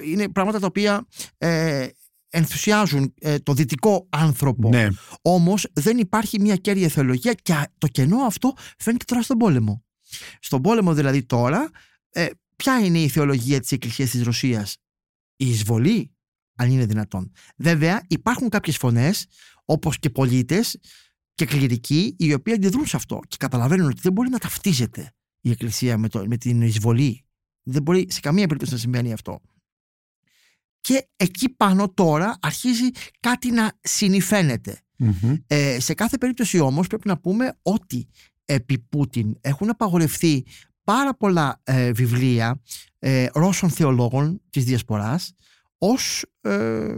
[SPEAKER 3] είναι πράγματα τα οποία ε, ενθουσιάζουν ε, το δυτικό άνθρωπο.
[SPEAKER 1] Ναι.
[SPEAKER 3] Όμως δεν υπάρχει μια κέρια θεολογία και α- το κενό αυτό φαίνεται τώρα στον πόλεμο. Στον πόλεμο δηλαδή τώρα, ε, ποια είναι η θεολογία της Εκκλησίας της Ρωσίας; Η εισβολή, αν είναι δυνατόν. Βέβαια υπάρχουν κάποιες φωνές, όπως και πολίτες και κληρικοί, οι οποίοι αντιδρούν σε αυτό και καταλαβαίνουν ότι δεν μπορεί να ταυτίζεται η Εκκλησία με, το, με την εισβολή. Δεν μπορεί σε καμία περίπτωση να συμβαίνει αυτό. Και εκεί πάνω τώρα αρχίζει κάτι να συνηφαίνεται.
[SPEAKER 1] Μμμ.
[SPEAKER 3] Ε, σε κάθε περίπτωση όμως πρέπει να πούμε ότι επί Πούτιν έχουν απαγορευτεί πάρα πολλά ε, βιβλία ε, Ρώσων θεολόγων της Διασποράς ως ε,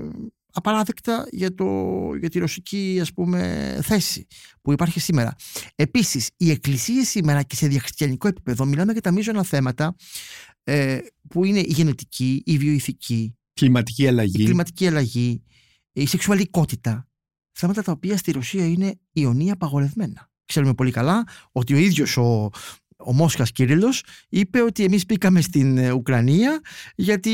[SPEAKER 3] απαράδεκτα για, το, για τη ρωσική ας πούμε θέση που υπάρχει σήμερα. Επίσης οι εκκλησίες σήμερα και σε διαχριστιανικό επίπεδο μιλάμε για τα μείζωνα θέματα ε, που είναι η γενετική, η βιοειθική,
[SPEAKER 1] Κλιματική
[SPEAKER 3] η
[SPEAKER 1] αλλαγή.
[SPEAKER 3] κλιματική αλλαγή, η σεξουαλικότητα. Θέματα τα οποία στη Ρωσία είναι ιονία απαγορευμένα. Ξέρουμε πολύ καλά ότι ο ίδιος ο, ο Μόσχας Κύριλλος είπε ότι εμείς πήγαμε στην ε, Ουκρανία γιατί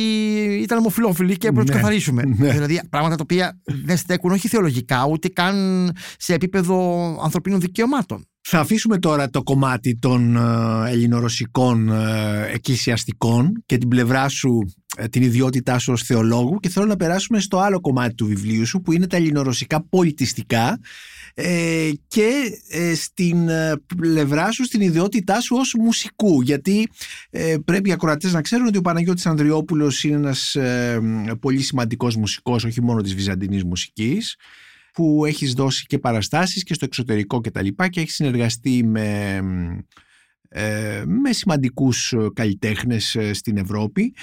[SPEAKER 3] ήταν ομοφυλόφιλοι και έπρεπε να
[SPEAKER 1] Ναι.
[SPEAKER 3] το καθαρίσουμε.
[SPEAKER 1] Ναι.
[SPEAKER 3] Δηλαδή πράγματα τα οποία δεν στέκουν όχι θεολογικά ούτε καν σε επίπεδο ανθρωπίνων δικαιωμάτων.
[SPEAKER 1] Θα αφήσουμε τώρα το κομμάτι των ε, ελληνορωσικών ε, εκκλησιαστικών και την πλευρά σου, ε, την ιδιότητά σου ως θεολόγου και θέλω να περάσουμε στο άλλο κομμάτι του βιβλίου σου που είναι τα ελληνορωσικά πολιτιστικά ε, και ε, στην ε, πλευρά σου, στην ιδιότητά σου ως μουσικού. Γιατί ε, πρέπει οι ακροατές να ξέρουν ότι ο Παναγιώτης Ανδριόπουλος είναι ένας ε, πολύ σημαντικός μουσικός όχι μόνο της βυζαντινής μουσικής που έχεις δώσει και παραστάσεις και στο εξωτερικό και τα λοιπά και έχεις συνεργαστεί με, ε, με σημαντικούς ε, καλλιτέχνες ε, στην Ευρώπη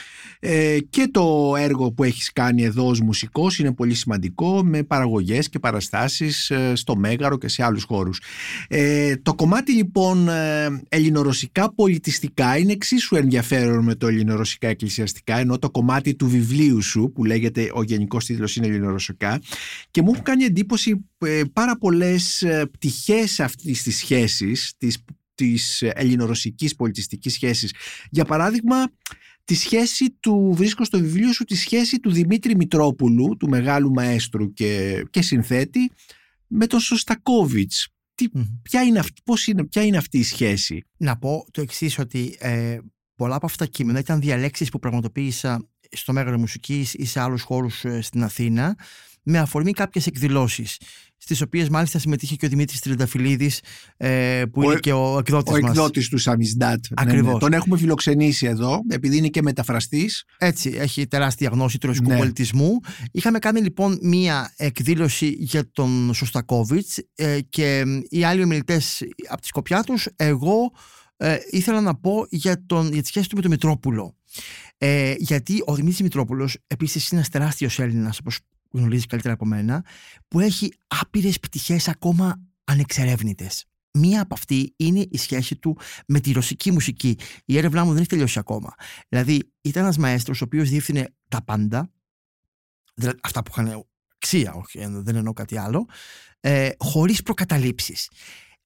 [SPEAKER 1] ε, και το έργο που έχεις κάνει εδώ ως μουσικός είναι πολύ σημαντικό με παραγωγές και παραστάσεις ε, στο Μέγαρο και σε άλλους χώρους. Ε, το κομμάτι λοιπόν ε, ελληνορωσικά πολιτιστικά είναι εξίσου ενδιαφέρον με το ελληνορωσικά εκκλησιαστικά ενώ το κομμάτι του βιβλίου σου που λέγεται ο γενικός τίτλος είναι ελληνορωσικά και μου έχουν κάνει εντύπωση ε, πάρα πολλές ε, πτυχές αυτής της σχέσης της, της ελληνορωσικής πολιτιστικής σχέσης. Για παράδειγμα τη σχέση του, βρίσκω στο βιβλίο σου τη σχέση του Δημήτρη Μητρόπουλου του μεγάλου μαέστρου και, και συνθέτη με τον Σωστακόβιτς. Τι,
[SPEAKER 3] Μμμ.
[SPEAKER 1] ποια, είναι, αυτή- πώς είναι, ποια είναι αυτή η σχέση;
[SPEAKER 3] Να πω το εξής ότι ε, πολλά από αυτά τα κείμενα ήταν διαλέξεις που πραγματοποίησα στο Μέγαρο Μουσικής ή σε άλλους χώρους ε, στην Αθήνα με αφορμή κάποιες εκδηλώσεις στις οποίες μάλιστα συμμετείχε και ο Δημήτρης Τριανταφυλλίδης ε, που
[SPEAKER 1] Ο-
[SPEAKER 3] είναι και ο εκδότης
[SPEAKER 1] ο
[SPEAKER 3] μας.
[SPEAKER 1] εκδότης του Σαμισντάτ
[SPEAKER 3] Ακριβώς.
[SPEAKER 1] Τον έχουμε φιλοξενήσει εδώ επειδή είναι και μεταφραστής
[SPEAKER 3] Έτσι, έχει τεράστια γνώση του ρωσικού
[SPEAKER 1] Ναι.
[SPEAKER 3] πολιτισμού. Είχαμε κάνει λοιπόν μία εκδήλωση για τον Σωστακόβιτς ε, και ε, οι άλλοι ομιλητές από τη σκοπιά τους, εγώ ε, ήθελα να πω για, τον, για τη σχέση του με τον Μητρόπουλο. Ε, γιατί ο Δημήτρης Μητρόπουλος επίσης είναι ένας τεράστιος Έλληνας, όπως γνωρίζεις καλύτερα από μένα, που έχει άπειρες πτυχές ακόμα ανεξερεύνητες. Μία από αυτή είναι η σχέση του με τη ρωσική μουσική. Η έρευνά μου δεν έχει τελειώσει ακόμα. Δηλαδή, ήταν ένας μαέστρος ο οποίος διεύθυνε τα πάντα, δηλαδή αυτά που είχαν αξία, όχι, ε, δεν εννοώ κάτι άλλο, ε, χωρίς προκαταλήψεις.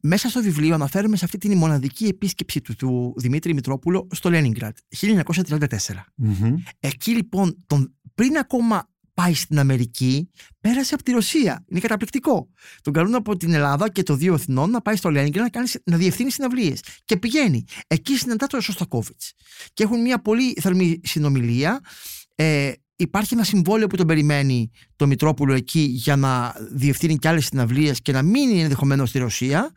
[SPEAKER 3] Μέσα στο βιβλίο αναφέρουμε σε αυτή την μοναδική επίσκεψη του, του Δημήτρη Μητρόπουλο στο Λένιγκρατ, 1934.
[SPEAKER 1] Μμμ.
[SPEAKER 3] Εκεί λοιπόν, τον, πριν ακόμα πάει στην Αμερική, πέρασε από τη Ρωσία. Είναι καταπληκτικό. Τον καλούν από την Ελλάδα και το δύο εθνών να πάει στο Λένιγκραντ να, κάνει, να διευθύνει συναυλίες. Και πηγαίνει. Εκεί συναντά τον Σωστακόβιτς. Και έχουν μια πολύ θερμή συνομιλία. Ε, υπάρχει ένα συμβόλαιο που τον περιμένει το Μητρόπουλο εκεί για να διευθύνει και άλλες συναυλίες και να μείνει ενδεχομένως στη Ρωσία.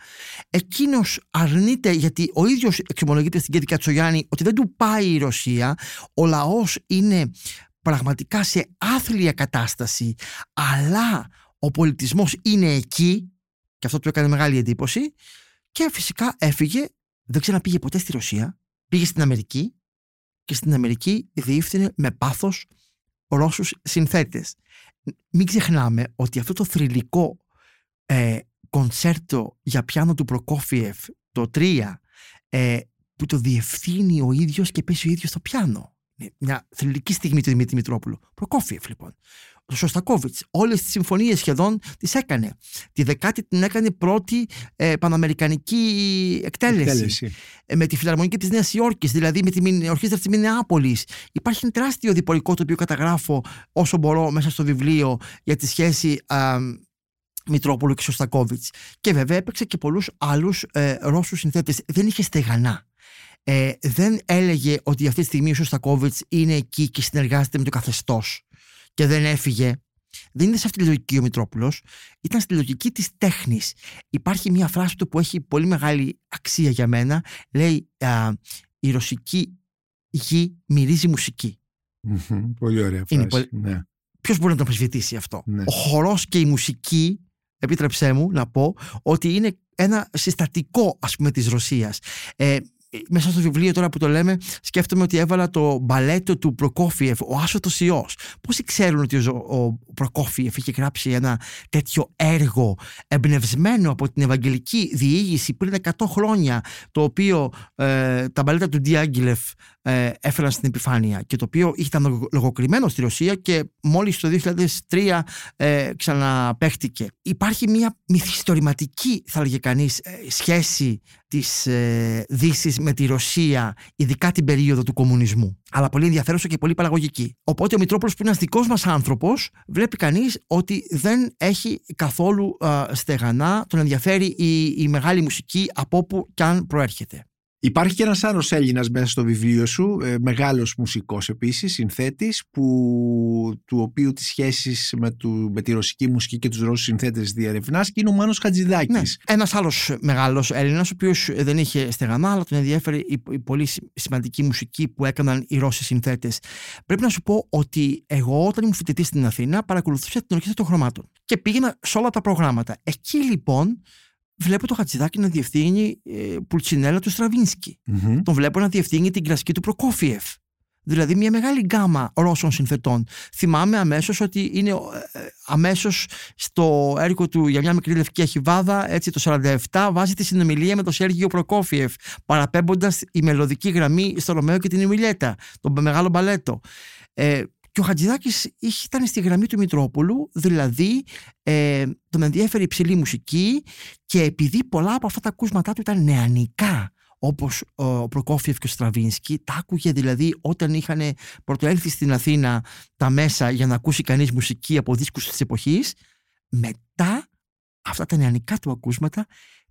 [SPEAKER 3] Εκείνος αρνείται, γιατί ο ίδιος εξομολογείται στην Κέντρη Κατσογιάννη ότι δεν του πάει η Ρωσία. Ο λαός είναι πραγματικά σε άθλια κατάσταση, αλλά ο πολιτισμός είναι εκεί και αυτό του έκανε μεγάλη εντύπωση και φυσικά έφυγε, δεν ξαναπήγε ποτέ στη Ρωσία, πήγε στην Αμερική και στην Αμερική διεύθυνε με πάθος Ρώσους συνθέτες. Μην ξεχνάμε ότι αυτό το θρηλυκό ε, κονσέρτο για πιάνο του Προκόφιεφ το 3 ε, που το διευθύνει ο ίδιος και παίζει ο ίδιος στο πιάνο. Μια θρηλυκή στιγμή του Δημήτρη Μητρόπουλου. Προκόφιεφ λοιπόν. Ο Σωστακόβιτς. Όλες τις συμφωνίες σχεδόν τις έκανε. Τη δεκάτη την έκανε πρώτη ε, παναμερικανική εκτέλεση.
[SPEAKER 1] Εκτέλεση.
[SPEAKER 3] Ε, με τη φιλαρμονική της Νέας Υόρκης, δηλαδή με τη ορχήστρα της Μινεάπολης. Υπάρχει ένα τεράστιο διπολικό το οποίο καταγράφω όσο μπορώ μέσα στο βιβλίο για τη σχέση α, Μητρόπουλου και Σωστακόβιτς. Και βέβαια έπαιξε και πολλούς άλλους ε, Ρώσους συνθέτες. Δεν είχε στεγανά. Ε, δεν έλεγε ότι αυτή τη στιγμή ο Σωστακόβιτ είναι εκεί και συνεργάζεται με το καθεστώς και δεν έφυγε. Δεν είναι σε αυτή τη λογική ο Μητρόπουλος. Ήταν στη λογική της τέχνης. Υπάρχει μια φράση του που έχει πολύ μεγάλη αξία για μένα. Λέει α, Η ρωσική γη μυρίζει μουσική.
[SPEAKER 1] Πολύ ωραία φράση. Πολύ... Ναι.
[SPEAKER 3] Ποιος μπορεί να το αμφισβητήσει αυτό; Ναι. Ο χορός και η μουσική, επίτρεψέ μου να πω, ότι είναι ένα συστατικό ας πούμε της Ρωσίας. Ε, μέσα στο βιβλίο τώρα που το λέμε, σκέφτομαι ότι έβαλα το μπαλέτο του Προκόφιεφ, ο Άσοτο Ιός. Πόσοι ξέρουν ότι ο, ο Προκόφιεφ είχε γράψει ένα τέτοιο έργο εμπνευσμένο από την Ευαγγελική Διήγηση πριν 100 χρόνια, το οποίο ε, τα μπαλέτα του Διάγγελεφ ε, έφεραν στην επιφάνεια και το οποίο ήταν λογοκριμένο στη Ρωσία και μόλις το 2003 ε, ξαναπέχτηκε. Υπάρχει μια μυθιστορηματική θα έλεγε κανείς ε, σχέση της ε, Δύσης με τη Ρωσία ειδικά την περίοδο του κομμουνισμού αλλά πολύ ενδιαφέρουσα και πολύ παραγωγική. Οπότε ο Μητρόπουλος που είναι ένας δικός μας άνθρωπος βλέπει κανείς ότι δεν έχει καθόλου στεγανά τον ενδιαφέρει η, η μεγάλη μουσική από όπου κι αν προέρχεται.
[SPEAKER 1] Υπάρχει και ένας άλλος Έλληνας μέσα στο βιβλίο σου, ε, μεγάλος μουσικός επίσης, συνθέτης, που, του οποίου τις σχέσεις με, του, με τη ρωσική μουσική και τους ρώσους συνθέτες διαρευνάς και είναι ο Μάνος Χατζηδάκης. Ναι.
[SPEAKER 3] Ένας άλλος μεγάλος Έλληνας, ο οποίος δεν είχε στεγανά, αλλά τον ενδιαφέρει η, η πολύ σημαντική μουσική που έκαναν οι Ρώσοι συνθέτες. Πρέπει να σου πω ότι εγώ όταν ήμουν φοιτητής στην Αθήνα παρακολουθούσα την ορχήστρα των χρωμάτων και πήγαινα σε όλα τα προγράμματα. Εκεί λοιπόν βλέπω το Χατζηδάκη να διευθύνει ε, πουλτσινέλα του στραβινσκι Τον βλέπω να διευθύνει την κλασική του Προκόφιεφ. Δηλαδή μια μεγάλη γκάμα Ρώσων συνθετών. Θυμάμαι αμέσως ότι είναι ε, αμέσως στο έργο του για μια μικρή λευκή αχιβάδα, έτσι το 47, βάζει τη συνομιλία με τον Σέργιο Προκόφιεφ, παραπέμποντας η μελωδική γραμμή στο Ρωμαίο και την Εμιλιέτα, τον μεγάλο μπαλέτο. Ε, και ο Χατζηδάκης ήταν στη γραμμή του Μητρόπουλου, δηλαδή ε, τον ενδιαφέρει υψηλή μουσική και επειδή πολλά από αυτά τα ακούσματά του ήταν νεανικά, όπως ο Προκόφιεφ και ο Στραβίνσκι, τα άκουγε δηλαδή όταν είχαν πρωτοέλθει στην Αθήνα τα μέσα για να ακούσει κανείς μουσική από δίσκους της εποχής, μετά αυτά τα νεανικά του ακούσματα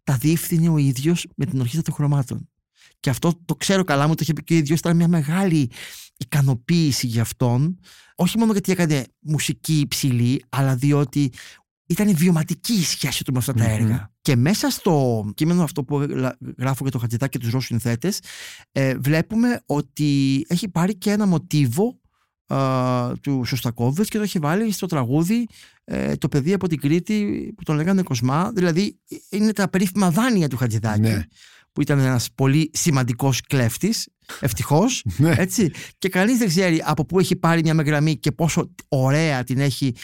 [SPEAKER 3] τα διεύθυνε ο ίδιος με την ορχήστρα των χρωμάτων. Και αυτό το ξέρω καλά, μου το είχε πει και ο ίδιος. Ήταν μια μεγάλη ικανοποίηση για αυτόν. Όχι μόνο γιατί έκανε μουσική υψηλή, αλλά διότι ήταν βιωματική η σχέση του με αυτά τα έργα. Και μέσα στο κείμενο αυτό που γράφω για το Χατζητά και τους Ρώσους συνθέτες, ε, βλέπουμε ότι έχει πάρει και ένα μοτίβο ε, του Σωστακόβιτ και το έχει βάλει στο τραγούδι ε, το παιδί από την Κρήτη που τον λέγανε Κοσμά. Δηλαδή είναι τα περίφημα δάνεια του Χατζηδάκη. Ναι που ήταν ένας πολύ σημαντικός κλέφτης, ευτυχώς, ναι. έτσι. Και κανείς δεν ξέρει από πού έχει πάρει μια γραμμή και πόσο ωραία την έχει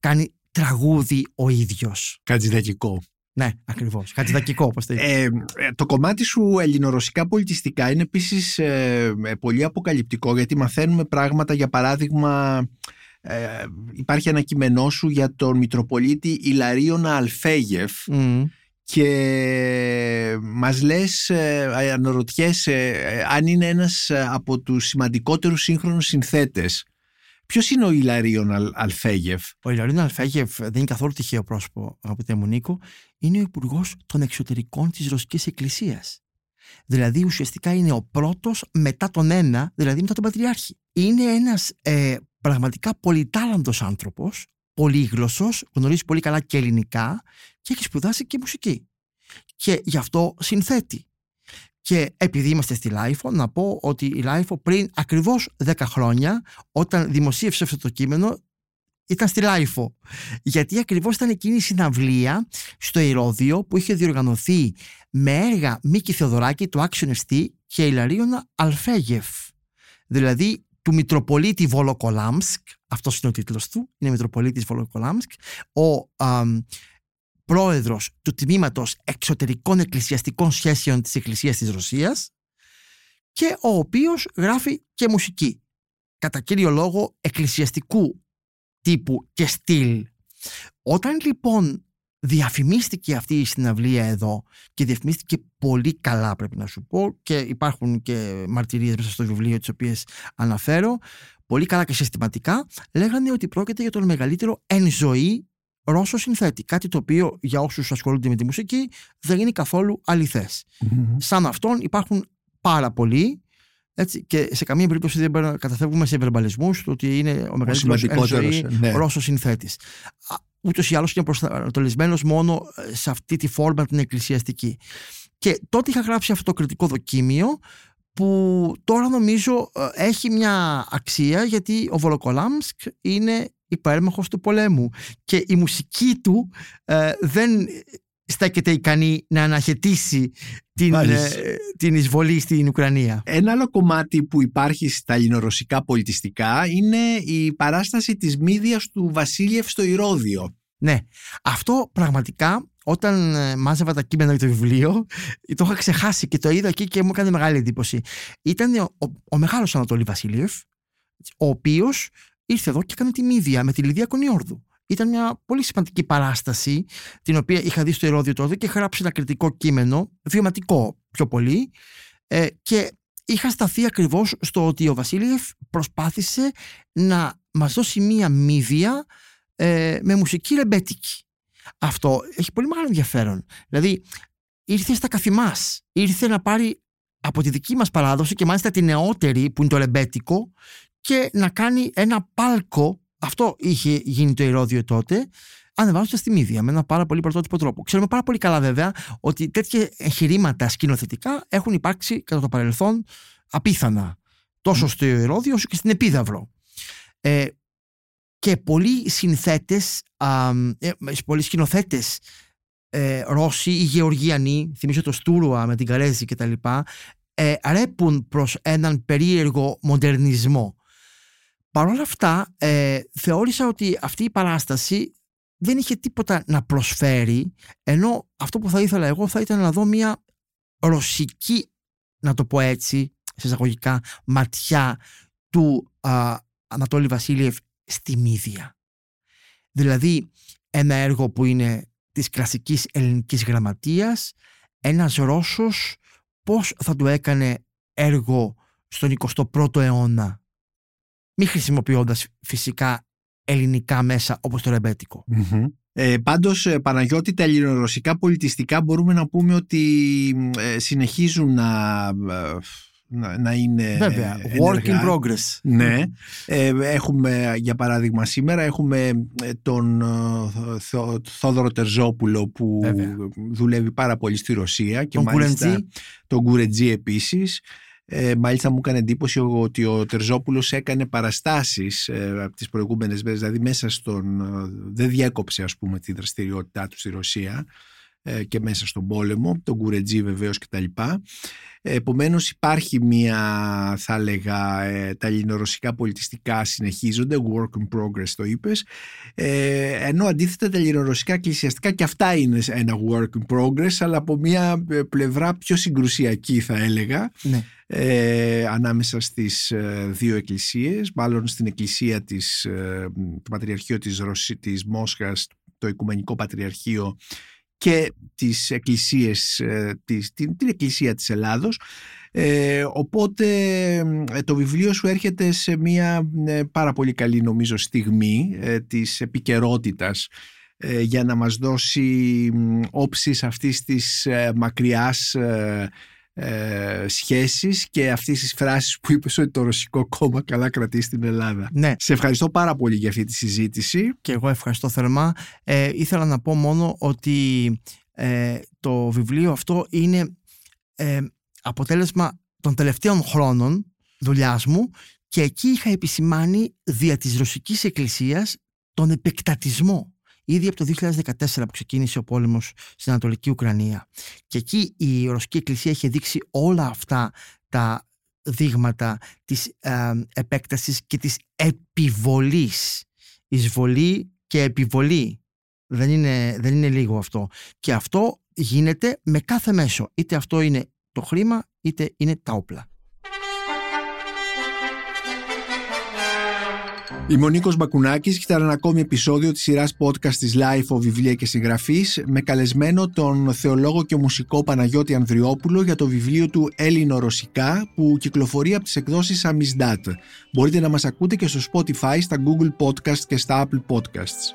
[SPEAKER 3] κάνει τραγούδι ο ίδιος.
[SPEAKER 1] Κατζηδακικό.
[SPEAKER 3] Ναι, ακριβώς. Χατζηδακικό, όπως το
[SPEAKER 1] ε, ε, Το κομμάτι σου ελληνορωσικά πολιτιστικά είναι επίσης ε, πολύ αποκαλυπτικό γιατί μαθαίνουμε πράγματα, για παράδειγμα. Ε, υπάρχει ένα κείμενό σου για τον Μητροπολίτη Ιλαρίωνα Αλφέγεφ και μας λες, ε, αναρωτιέσαι ε, αν είναι ένας ε, από τους σημαντικότερους σύγχρονους συνθέτες. Ποιος είναι ο Ιλαρίων Αλφέγιεφ;
[SPEAKER 3] Ο Ιλαρίων Αλφέγιεφ δεν είναι καθόλου τυχαίο πρόσωπο, αγαπητέ μου Νίκο. Είναι ο υπουργός των εξωτερικών της Ρωσικής Εκκλησίας. Δηλαδή ουσιαστικά είναι ο πρώτος μετά τον ένα, δηλαδή μετά τον Πατριάρχη. Είναι ένας ε, πραγματικά πολυτάλαντος άνθρωπος, πολύγλωσσος, γνωρίζει πολύ καλά και ελληνικά και έχει σπουδάσει και μουσική. Και γι' αυτό συνθέτει. Και επειδή είμαστε στη LiFO, να πω ότι η LiFO πριν ακριβώς 10 χρόνια, όταν δημοσίευσε αυτό το κείμενο, ήταν στη LiFO. Γιατί ακριβώς ήταν εκείνη η συναυλία στο Ηρώδιο που είχε διοργανωθεί με έργα Μίκη Θεοδωράκη, του Άξιον και Ιλαρίωνα Αλφέγιεφ. Δηλαδή του Μητροπολίτη Βολοκολάμσκ, αυτός είναι ο τίτλος του, είναι Μητροπολίτης Βολοκολάμσκ, ο πρόεδρος του Τμήματος Εξωτερικών Εκκλησιαστικών Σχέσεων της Εκκλησίας της Ρωσίας και ο οποίος γράφει και μουσική, κατά κύριο λόγο εκκλησιαστικού τύπου και στυλ. Όταν λοιπόν διαφημίστηκε αυτή η συναυλία εδώ και διαφημίστηκε πολύ καλά πρέπει να σου πω και υπάρχουν και μαρτυρίες μέσα στο βιβλίο τις οποίες αναφέρω πολύ καλά και συστηματικά λέγανε ότι πρόκειται για τον μεγαλύτερο εν ζωή Ρώσο συνθέτη. Κάτι το οποίο για όσους ασχολούνται με τη μουσική δεν είναι καθόλου Σαν αυτόν υπάρχουν πάρα πολλοί έτσι, και σε καμία περίπτωση δεν μπορούμε να καταφεύγουμε σε βερμπαλισμούς ότι είναι ο μεγαλύτερος ναι. Ρώσος συνθέτης ούτως ή άλλως είναι προσανατολισμένος μόνο ε, σε αυτή τη φόρμα την εκκλησιαστική. Και τότε είχα γράψει αυτό το κριτικό δοκίμιο που τώρα νομίζω ε, έχει μια αξία γιατί ο Βολοκολάμσκ είναι υπέρμαχος του πολέμου και η μουσική του ε, δεν στέκεται ικανή να αναχαιτήσει την, ε, την εισβολή στην Ουκρανία.
[SPEAKER 1] Ένα άλλο κομμάτι που υπάρχει στα ελληνορωσικά πολιτιστικά είναι η παράσταση της μύδιας του Βασίλειευ στο Ηρώδιο.
[SPEAKER 3] Ναι, αυτό πραγματικά όταν ε, μάζευα τα κείμενα για το βιβλίο το είχα ξεχάσει και το είδα εκεί και μου έκανε μεγάλη εντύπωση. Ήταν ο, ο, ο μεγάλος Ανατολής Βασίλειευ ο οποίος ήρθε εδώ και έκανε τη μύδια με τη Λιδία Κονιόρδου ήταν μια πολύ σημαντική παράσταση την οποία είχα δει στο Ηρώδιο τότε και είχα γράψει ένα κριτικό κείμενο, βιωματικό πιο πολύ ε, και είχα σταθεί ακριβώς στο ότι ο Βασίλειεφ προσπάθησε να μας δώσει μία μύδια ε, με μουσική ρεμπέτικη. Αυτό έχει πολύ μεγάλο ενδιαφέρον. Δηλαδή ήρθε στα καθημάς, ήρθε να πάρει από τη δική μας παράδοση και μάλιστα τη νεότερη που είναι το ρεμπέτικο και να κάνει ένα πάλκο αυτό είχε γίνει το ηρώδιο τότε, ανεβάζοντας τη μύδια με ένα πάρα πολύ πρωτότυπο τρόπο. Ξέρουμε πάρα πολύ καλά βέβαια ότι τέτοια εγχειρήματα σκηνοθετικά έχουν υπάρξει κατά το παρελθόν απίθανα. Τόσο στο ηρώδιο όσο και στην επίδαυρο. Ε, και πολλοί συνθέτες, ε, πολλοί σκηνοθέτες ε, Ρώσοι ή Γεωργιανοί, θυμίζω το Στούρουα με την Καρέζη κτλ., ε, ρέπουν προς έναν περίεργο μοντερνισμό Παρ' όλα αυτά, ε, θεώρησα ότι αυτή η παράσταση δεν είχε τίποτα να προσφέρει, ενώ αυτό που θα ήθελα εγώ θα ήταν να δω μια ρωσική, να το πω έτσι, σε εισαγωγικά, ματιά του α, Ανατόλη Βασίλειευ στη Μύδια. Δηλαδή, ένα έργο που είναι της κλασικής ελληνικής γραμματείας, ένας Ρώσος πώς θα του έκανε έργο στον 21ο αιώνα μη χρησιμοποιώντας φυσικά ελληνικά μέσα όπως το ρεμπέτικο.
[SPEAKER 1] Mm-hmm. Ε, πάντως ε, Παναγιώτη τα ελληνορωσικά πολιτιστικά μπορούμε να πούμε ότι ε, συνεχίζουν να, ε, να, να είναι
[SPEAKER 3] Βέβαια, work in progress.
[SPEAKER 1] Ναι, έχουμε για παράδειγμα σήμερα έχουμε τον Θόδωρο Τερζόπουλο που δουλεύει πάρα πολύ στη Ρωσία και
[SPEAKER 3] τον μάλιστα
[SPEAKER 1] τον Κουρετζή επίσης ε, μάλιστα μου έκανε εντύπωση ότι ο Τερζόπουλος έκανε παραστάσεις ε, από τις προηγούμενες μέρες, δηλαδή μέσα στον... Ε, δεν διέκοψε ας πούμε τη δραστηριότητά του στη Ρωσία. ε, και μέσα στον πόλεμο, τον Κουρετζή βεβαίως κτλ. Επομένως υπάρχει μια θα έλεγα ε, τα ελληνορωσικά πολιτιστικά συνεχίζονται, work in progress το είπες, ε, ενώ αντίθετα τα ελληνορωσικά εκκλησιαστικά και αυτά είναι ένα work in progress αλλά από μια πλευρά πιο συγκρουσιακή θα έλεγα.
[SPEAKER 3] Ναι
[SPEAKER 1] ε, ανάμεσα στις ε, δύο εκκλησίες, μάλλον στην εκκλησία της, ε, το Πατριαρχείο της, Ρωσί, της Μόσχας, το Οικουμενικό Πατριαρχείο και τις εκκλησίες, ε, της, την, την εκκλησία της Ελλάδος. οπότε το βιβλίο σου έρχεται σε μια πάρα πολύ καλή νομίζω στιγμή της επικαιρότητας για να μας δώσει όψεις αυτής της μακριάς ε, σχέσεις και αυτής της φράσης που είπες ότι το Ρωσικό κόμμα καλά κρατεί στην Ελλάδα.
[SPEAKER 3] Ναι.
[SPEAKER 1] Σε ευχαριστώ πάρα πολύ για αυτή τη συζήτηση.
[SPEAKER 3] Και εγώ ευχαριστώ θερμά. Ε, ήθελα να πω μόνο ότι ε, το βιβλίο αυτό είναι ε, αποτέλεσμα των τελευταίων χρόνων δουλειάς μου και εκεί είχα επισημάνει δια της Ρωσικής Εκκλησίας τον επεκτατισμό ήδη από το 2014 που ξεκίνησε ο πόλεμος στην Ανατολική Ουκρανία. Και εκεί η Ρωσική Εκκλησία είχε δείξει όλα αυτά τα δείγματα της ε, επέκτασης και της επιβολής. Εισβολή και επιβολή Δεν είναι, δεν είναι λίγο αυτό. Και αυτό γίνεται με κάθε μέσο. Είτε αυτό είναι το χρήμα, είτε είναι τα όπλα.
[SPEAKER 1] Η Μονίκο Μπακουνάκης ήταν ένα ακόμη επεισόδιο της σειράς podcast της Life Βιβλία και Συγγραφής με καλεσμένο τον θεολόγο και μουσικό Παναγιώτη Ανδριόπουλο για το βιβλίο του Έλληνο-Ρωσικά που κυκλοφορεί από τις εκδόσεις Amizdat. Μπορείτε να μας ακούτε και στο Spotify, στα Google Podcast και στα Apple Podcasts.